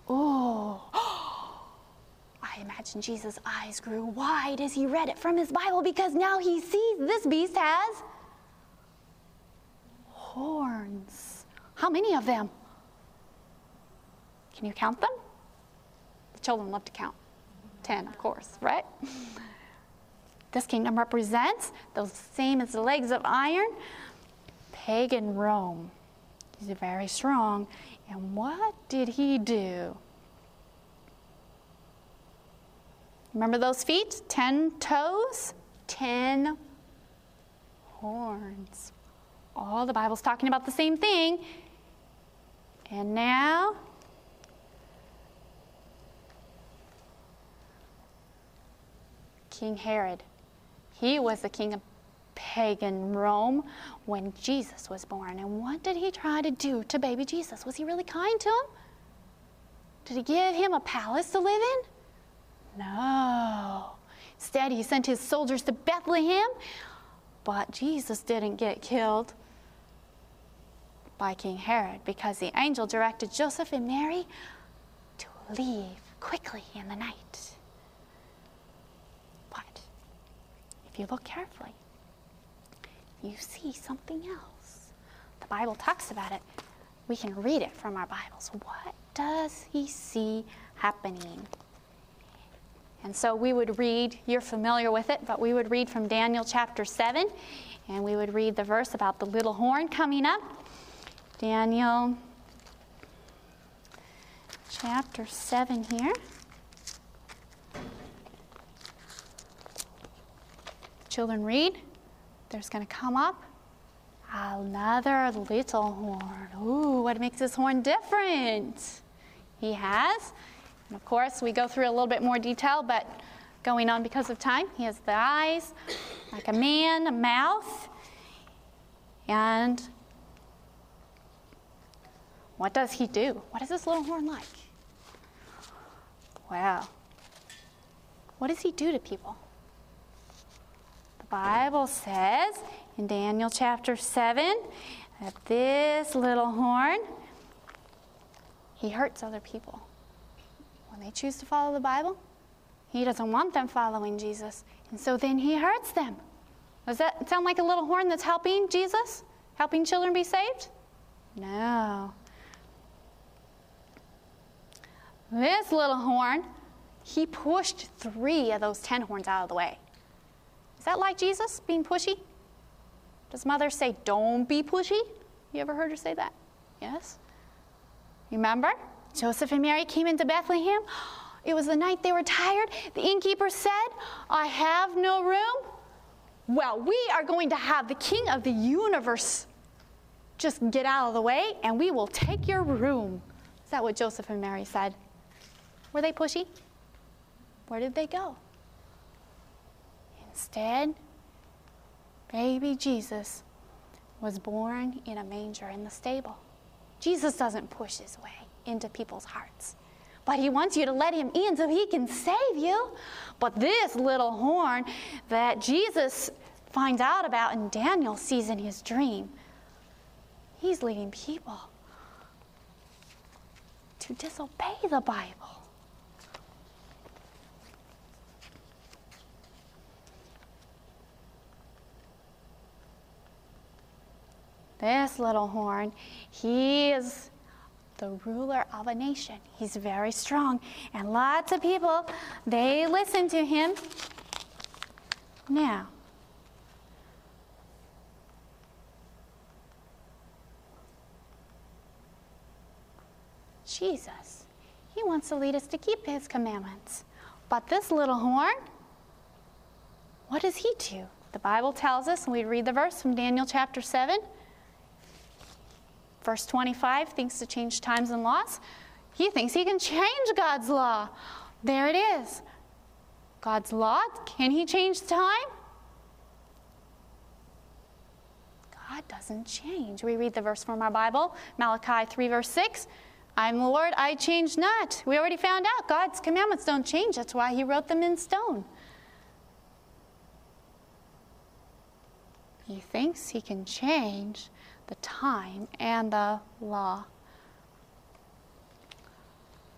Oh. [gasps] I imagine Jesus' eyes grew wide as he read it from his Bible because now he sees this beast has horns. How many of them? Can you count them? The children love to count. Ten, of course, right? This kingdom represents the same as the legs of iron, pagan Rome. He's very strong. And what did he do? Remember those feet? Ten toes, ten horns. All the Bible's talking about the same thing. And now, King Herod. He was the king of pagan Rome when Jesus was born. And what did he try to do to baby Jesus? Was he really kind to him? Did he give him a palace to live in? No. Instead, he sent his soldiers to Bethlehem, but Jesus didn't get killed by King Herod because the angel directed Joseph and Mary to leave quickly in the night. But if you look carefully, you see something else. The Bible talks about it. We can read it from our Bibles. What does he see happening? And so we would read, you're familiar with it, but we would read from Daniel chapter 7, and we would read the verse about the little horn coming up. Daniel chapter 7 here. Children, read. There's going to come up another little horn. Ooh, what makes this horn different? He has, and of course, we go through a little bit more detail, but going on because of time, he has the eyes like a man, a mouth, and what does he do? What is this little horn like? Wow. What does he do to people? The Bible says in Daniel chapter 7 that this little horn, he hurts other people. When they choose to follow the Bible, he doesn't want them following Jesus. And so then he hurts them. Does that sound like a little horn that's helping Jesus? Helping children be saved? No. This little horn, he pushed three of those ten horns out of the way. Is that like Jesus being pushy? Does mother say, don't be pushy? You ever heard her say that? Yes? Remember? Joseph and Mary came into Bethlehem. [gasps] It was the night they were tired. The innkeeper said, I have no room. Well, we are going to have the king of the universe just get out of the way and we will take your room. Is that what Joseph and Mary said? Were they pushy? Where did they go? Instead, baby Jesus was born in a manger in the stable. Jesus doesn't push his way into people's hearts, but he wants you to let him in so he can save you. But this little horn that Jesus finds out about and Daniel sees in his dream, he's leading people to disobey the Bible. This little horn, he is the ruler of a nation. He's very strong, and lots of people, they listen to him. Now, Jesus, he wants to lead us to keep his commandments. But this little horn, what does he do? The Bible tells us, and we read the verse from Daniel chapter 7. Verse 25 thinks to change times and laws. He thinks he can change God's law. There it is. God's law, can he change time? God doesn't change. We read the verse from our Bible, Malachi 3, verse 6. I'm the Lord, I change not. We already found out God's commandments don't change. That's why he wrote them in stone. He thinks he can change the time and the law.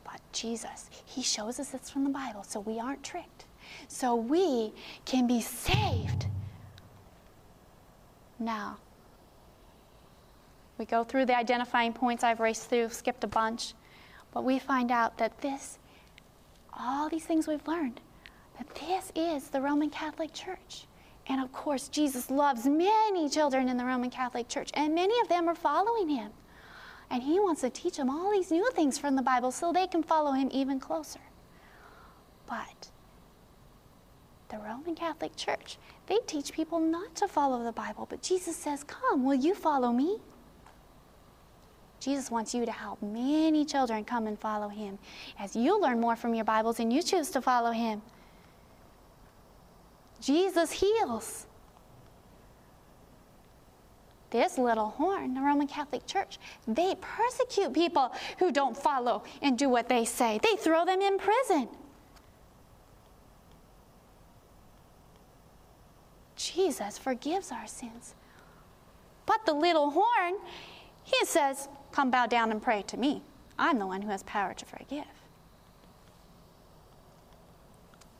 But Jesus, He shows us this from the Bible, so we aren't tricked. So we can be saved. Now, we go through the identifying points I've raced through, skipped a bunch, but we find out that this, all these things we've learned, that this is the Roman Catholic Church. And of course, Jesus loves many children in the Roman Catholic Church, and many of them are following him. And he wants to teach them all these new things from the Bible so they can follow him even closer. But the Roman Catholic Church, they teach people not to follow the Bible, but Jesus says, Come, will you follow me? Jesus wants you to help many children come and follow him as you learn more from your Bibles and you choose to follow him. Jesus heals. This little horn, the Roman Catholic Church, they persecute people who don't follow and do what they say. They throw them in prison. Jesus forgives our sins. But the little horn, he says, Come bow down and pray to me. I'm the one who has power to forgive.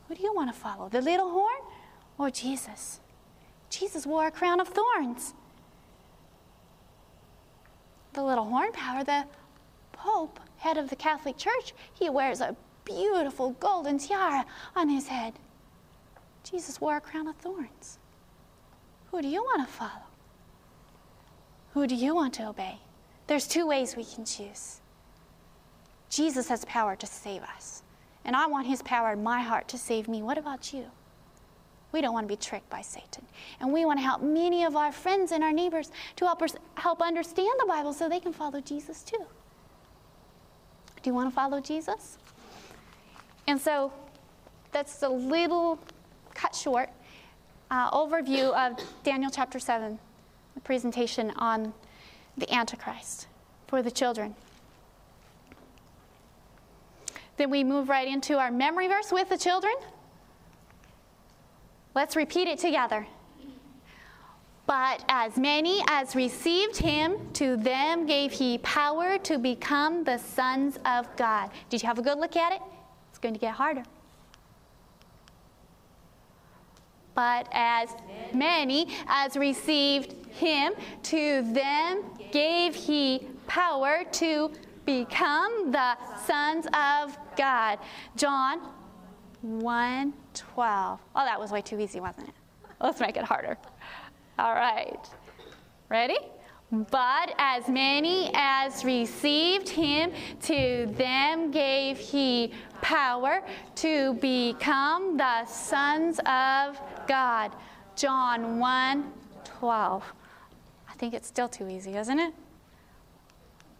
Who do you want to follow, the little horn or Jesus? Jesus wore a crown of thorns. The little horn power, the Pope, head of the Catholic Church, he wears a beautiful golden tiara on his head. Jesus wore a crown of thorns. Who do you want to follow? Who do you want to obey? There's two ways we can choose. Jesus has power to save us, and I want his power in my heart to save me. What about you? We don't want to be tricked by Satan. And we want to help many of our friends and our neighbors to help us help understand the Bible so they can follow Jesus too. Do you want to follow Jesus? And so that's a little cut short uh, overview of Daniel chapter 7, the presentation on the Antichrist for the children. Then we move right into our memory verse with the children. Let's repeat it together. But as many as received him, to them gave he power to become the sons of God. Did you have a good look at it? It's going to get harder. But as many as received him, to them gave he power to become the sons of God. John 1 12. Oh, that was way too easy, wasn't it? Let's make it harder. All right. Ready? But as many as received him, to them gave he power to become the sons of God. John 1 12. I think it's still too easy, isn't it?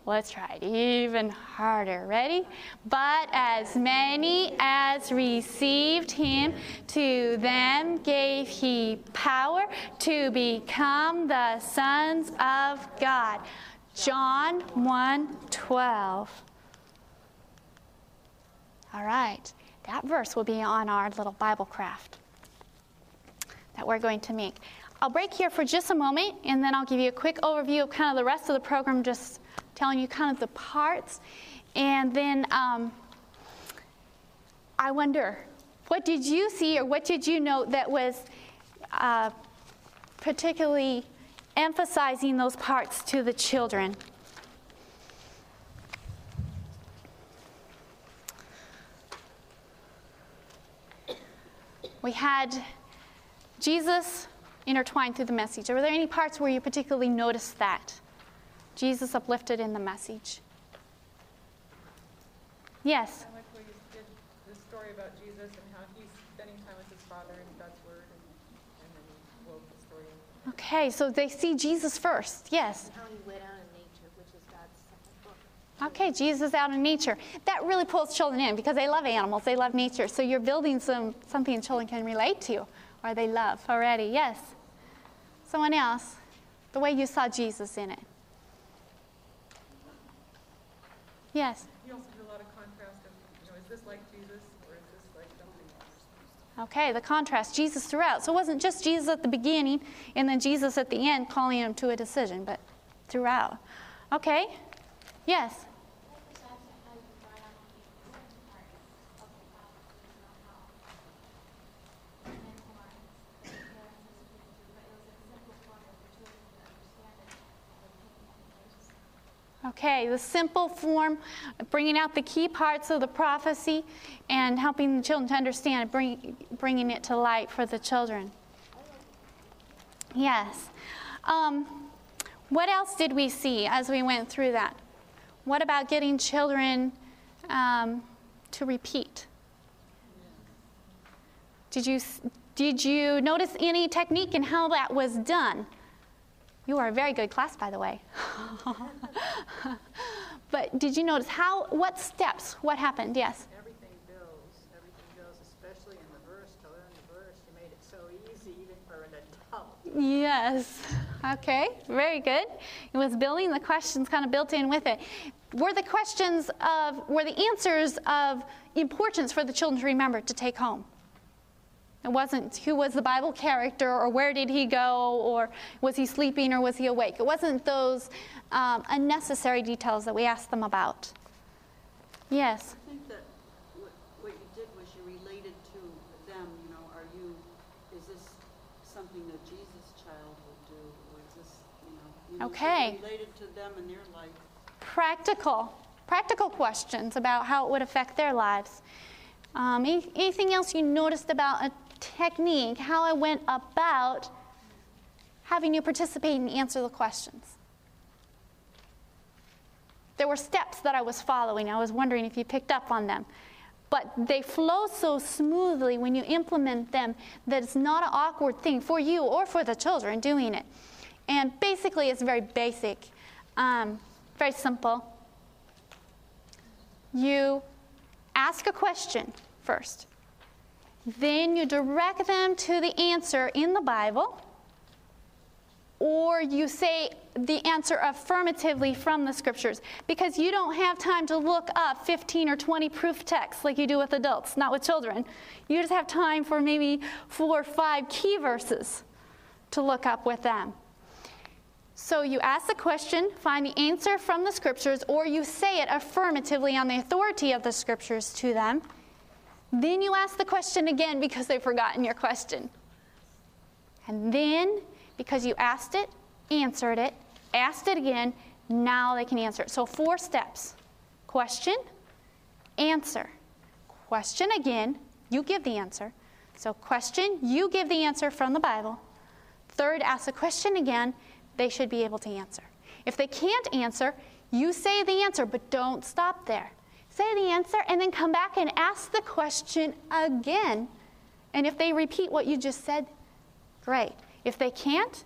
Let's try it even harder. Ready? But as many as received him, to them gave he power to become the sons of God. John 1 12. All right, that verse will be on our little Bible craft that we're going to make. I'll break here for just a moment and then I'll give you a quick overview of kind of the rest of the program, just telling you kind of the parts. And then um, I wonder, what did you see or what did you note that was uh, particularly emphasizing those parts to the children? We had Jesus intertwined through the message. Were there any parts where you particularly noticed that? Jesus uplifted in the message. Yes? I like where you did the story about Jesus and how he's spending time with his Father and God's Word, and, and then you wove the story in. Okay, so they see Jesus first. Yes. how he went out in nature, which is God's second book. Okay, Jesus out in nature. That really pulls children in because they love animals, they love nature. So you're building some something children can relate to or they love already. Yes. Someone else. The way you saw Jesus in it. Yes. He also did a lot of contrast of, you know, is this like Jesus or is this like something else? Okay, the contrast, Jesus throughout. So it wasn't just Jesus at the beginning and then Jesus at the end calling him to a decision, but throughout. Okay? Yes. Okay, the simple form, bringing out the key parts of the prophecy and helping the children to understand, bring, bringing it to light for the children. Yes. Um, what else did we see as we went through that? What about getting children um, to repeat? Did you, did you notice any technique in how that was done? You are a very good class, by the way. [laughs] but did you notice how, what steps, what happened? Yes. Everything builds, everything builds, especially in the verse, to learn the verse. You made it so easy even permanent Yes. Okay, very good. It was building the questions kind of built in with it. Were the questions of, were the answers of importance for the children to remember to take home? It wasn't who was the Bible character or where did he go or was he sleeping or was he awake. It wasn't those um, unnecessary details that we asked them about. Yes. I think that what, what you did was you related to them, you know, are you, is this something that Jesus' child would do? Or is this, you know, you Okay. Related to them and their life. Practical, practical questions about how it would affect their lives. Um, anything else you noticed about a technique, how I went about having you participate and answer the questions? There were steps that I was following. I was wondering if you picked up on them. But they flow so smoothly when you implement them that it's not an awkward thing for you or for the children doing it. And basically, it's very basic, um, very simple. You ask a question first, then you direct them to the answer in the Bible or you say the answer affirmatively from the scriptures because you don't have time to look up 15 or 20 proof texts like you do with adults, not with children. You just have time for maybe four or five key verses to look up with them. So you ask the question, find the answer from the scriptures, or you say it affirmatively on the authority of the scriptures to them. Then you ask the question again because they've forgotten your question. And then, because you asked it, answered it, asked it again, now they can answer it. So, four steps question, answer. Question again, you give the answer. So, question, you give the answer from the Bible. Third, ask the question again, they should be able to answer. If they can't answer, you say the answer, but don't stop there. Say the answer and then come back and ask the question again. And if they repeat what you just said, great. If they can't,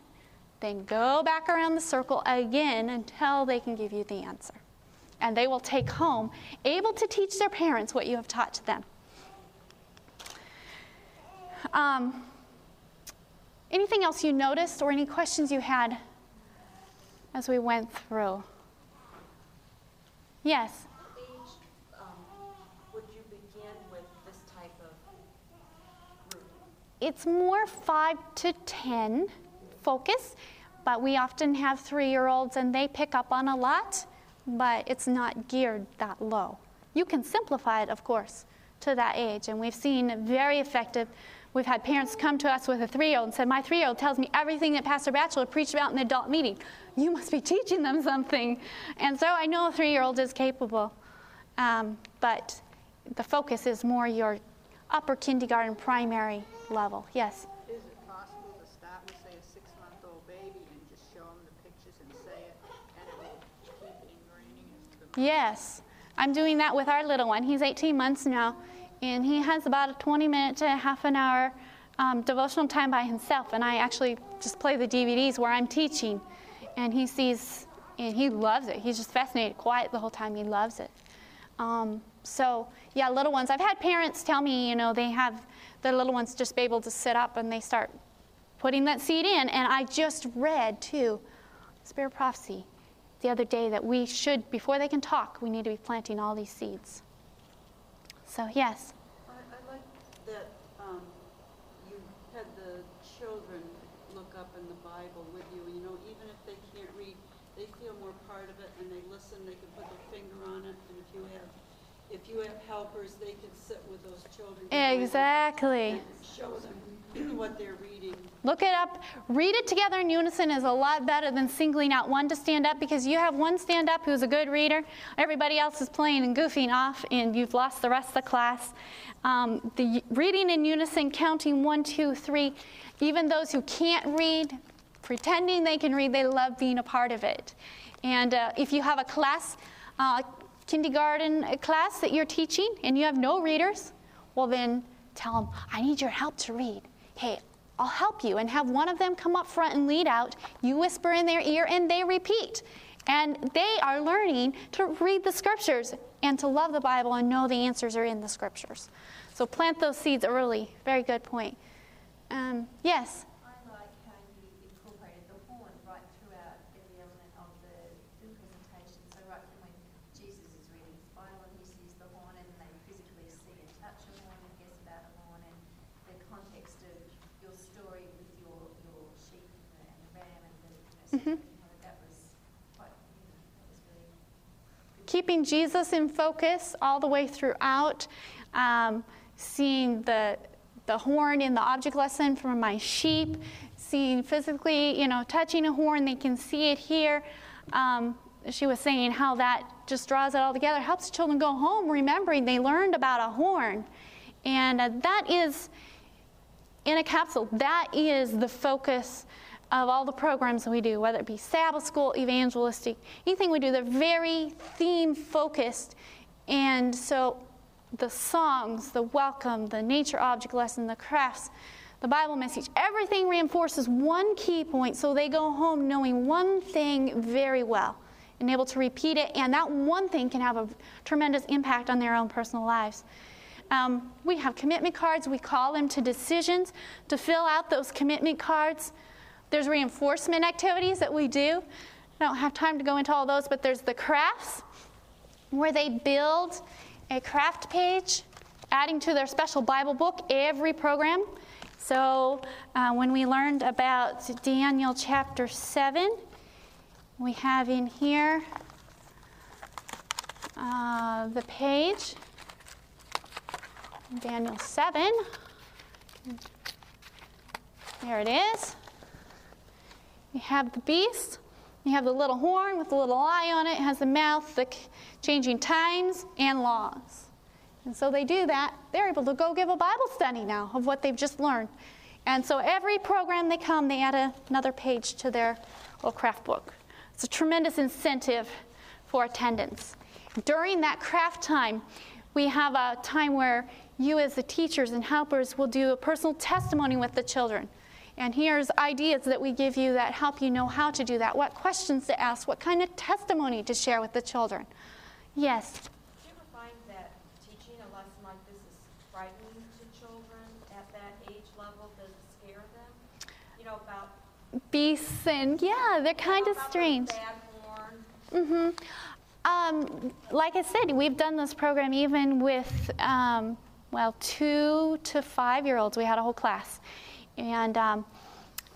then go back around the circle again until they can give you the answer. And they will take home, able to teach their parents what you have taught to them. Um, anything else you noticed or any questions you had as we went through? Yes. Age, um, would you begin with this type of group? It's more 5 to 10 focus, but we often have three year olds and they pick up on a lot, but it's not geared that low. You can simplify it, of course, to that age, and we've seen very effective. We've had parents come to us with a three year old and said, My three year old tells me everything that Pastor Batchelor preached about in the adult meeting. You must be [laughs] teaching them something. And so I know a three year old is capable, um, but the focus is more your upper kindergarten, primary level. Yes. Is it possible to start with, say, a six-month-old baby and just show them the pictures and say it, and it will keep ingraining into the Yes, I'm doing that with our little one. He's 18 months now, and he has about a 20 minute to half an hour um, devotional time by himself. And I actually just play the DVDs where I'm teaching, and he sees, and he loves it. He's just fascinated, quiet the whole time. He loves it. Um, so, yeah, little ones. I've had parents tell me, you know, they have their little ones just be able to sit up and they start putting that seed in. And I just read, too, Spirit Prophecy the other day that we should, before they can talk, we need to be planting all these seeds. So, yes. I, I like that, um, you had the children look up in the Bible with you, and you know, even if they can't read, they feel more part of it, and they listen, they can put their finger on it, and if you have, if you have helpers, they can sit with those children. Exactly. Show them [clears throat] what they're reading. Look it up. Read it together in unison is a lot better than singling out one to stand up because you have one stand up who's a good reader. Everybody else is playing and goofing off, and you've lost the rest of the class. Um, the reading in unison, counting one, two, three, even those who can't read, pretending they can read, they love being a part of it. And uh, if you have a class, uh, kindergarten class that you're teaching, and you have no readers, well, then tell them, I need your help to read. Hey, I'll help you. And have one of them come up front and lead out. You whisper in their ear, and they repeat. And they are learning to read the scriptures and to love the Bible and know the answers are in the scriptures. So plant those seeds early. Very good point. Um, yes? I like how you Mhm. That was, what, that was really keeping Jesus in focus all the way throughout, um, seeing the, the horn in the object lesson for my sheep, seeing physically, you know, touching a horn, they can see it here. Um, she was saying how that just draws it all together, helps children go home remembering they learned about a horn. And uh, that is, in a capsule, that is the focus of all the programs that we do, whether it be Sabbath school, evangelistic, anything we do, they're very theme focused. And so the songs, the welcome, the nature object lesson, the crafts, the Bible message, everything reinforces one key point so they go home knowing one thing very well and able to repeat it. And that one thing can have a tremendous impact on their own personal lives. Um, we have commitment cards. We call them to decisions to fill out those commitment cards. There's reinforcement activities that we do. I don't have time to go into all those, but there's the crafts where they build a craft page, adding to their special Bible book every program. So uh, when we learned about Daniel chapter 7, we have in here uh, the page, Daniel 7. There it is. You have the beast. You have the little horn with the little eye on it. It has the mouth, the changing times, and laws. And so they do that. They're able to go give a Bible study now of what they've just learned. And so every program they come, they add a, another page to their little craft book. It's a tremendous incentive for attendance. During that craft time, we have a time where you, as the teachers and helpers, will do a personal testimony with the children. And here's ideas that we give you that help you know how to do that, what questions to ask, what kind of testimony to share with the children. Yes. Do you ever find that teaching a lesson like this is frightening to children at that age level? Does it scare them? You know, about Beasts and yeah, they're kind of strange. Mm-hmm. Um, like I said, we've done this program even with, um, well, two to five year olds. We had a whole class. And um,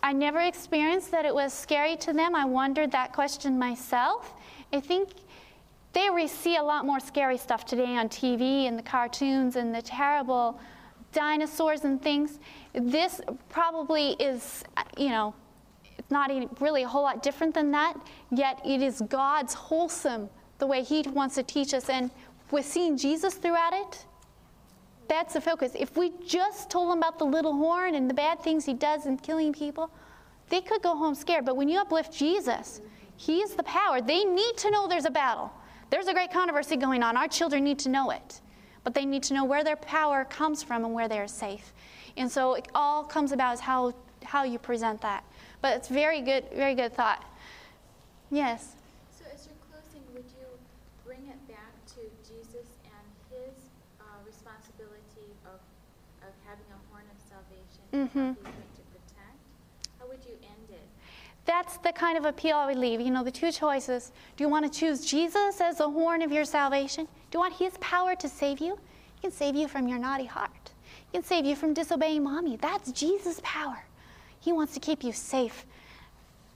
I never experienced that it was scary to them. I wondered that question myself. I think they re- see a lot more scary stuff today on TV and the cartoons and the terrible dinosaurs and things. This probably is, you know, not really a whole lot different than that, yet it is God's wholesome, the way He wants to teach us. And with seeing Jesus throughout it, that's the focus. If we just told them about the little horn and the bad things He does in killing people, they could go home scared. But when you uplift Jesus, He is the power. They need to know there's a battle. There's a great controversy going on. Our children need to know it. But they need to know where their power comes from and where they are safe. And so it all comes about is how, how you present that. But it's very good, very good thought. Yes. So as you're closing, would you bring it back to Jesus and his uh, responsibility of, of having a horn of salvation and how Mhm. he's going to protect? How would you end it? That's the kind of appeal I would leave. You know, the two choices. Do you want to choose Jesus as the horn of your salvation? Do you want his power to save you? He can save you from your naughty heart. He can save you from disobeying mommy. That's Jesus' power. He wants to keep you safe,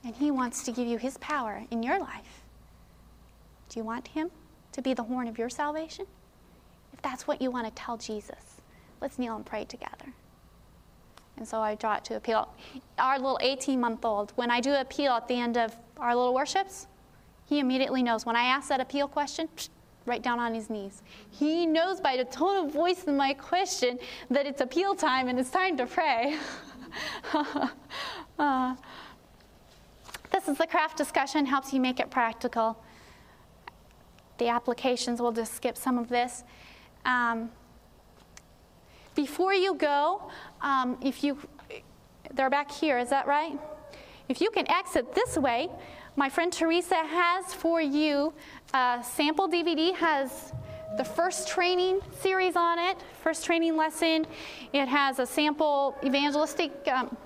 and he wants to give you his power in your life. Do you want him to be the horn of your salvation? If that's what you want to tell Jesus, let's kneel and pray together. And so I draw it to appeal. Our little 18 month old, when I do appeal at the end of our little worships, he immediately knows. When I ask that appeal question, right down on his knees. He knows by the tone of voice in my question that it's appeal time and it's time to pray. [laughs] Uh, this is the craft discussion, helps you make it practical. The applications, we'll just skip some of this. Um, before you go, um, if you, they're back here, is that right? If you can exit this way, my friend Teresa has for you a sample DVD, has the first training series on it, first training lesson. It has a sample evangelistic um,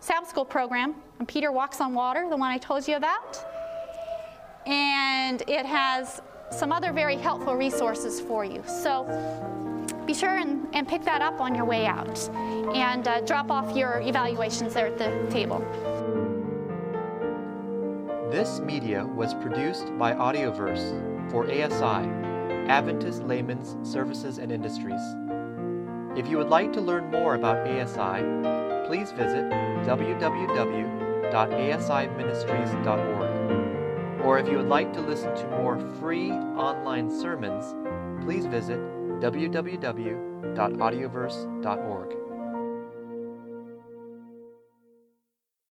Sabbath school program on Peter Walks on Water, the one I told you about. And it has some other very helpful resources for you. So be sure and, and pick that up on your way out and uh, drop off your evaluations there at the table. This media was produced by Audioverse for ASI, Adventist Layman's Services and Industries. If you would like to learn more about ASI, please visit www.asiministries.org. Or if you would like to listen to more free online sermons, please visit www.audioverse.org.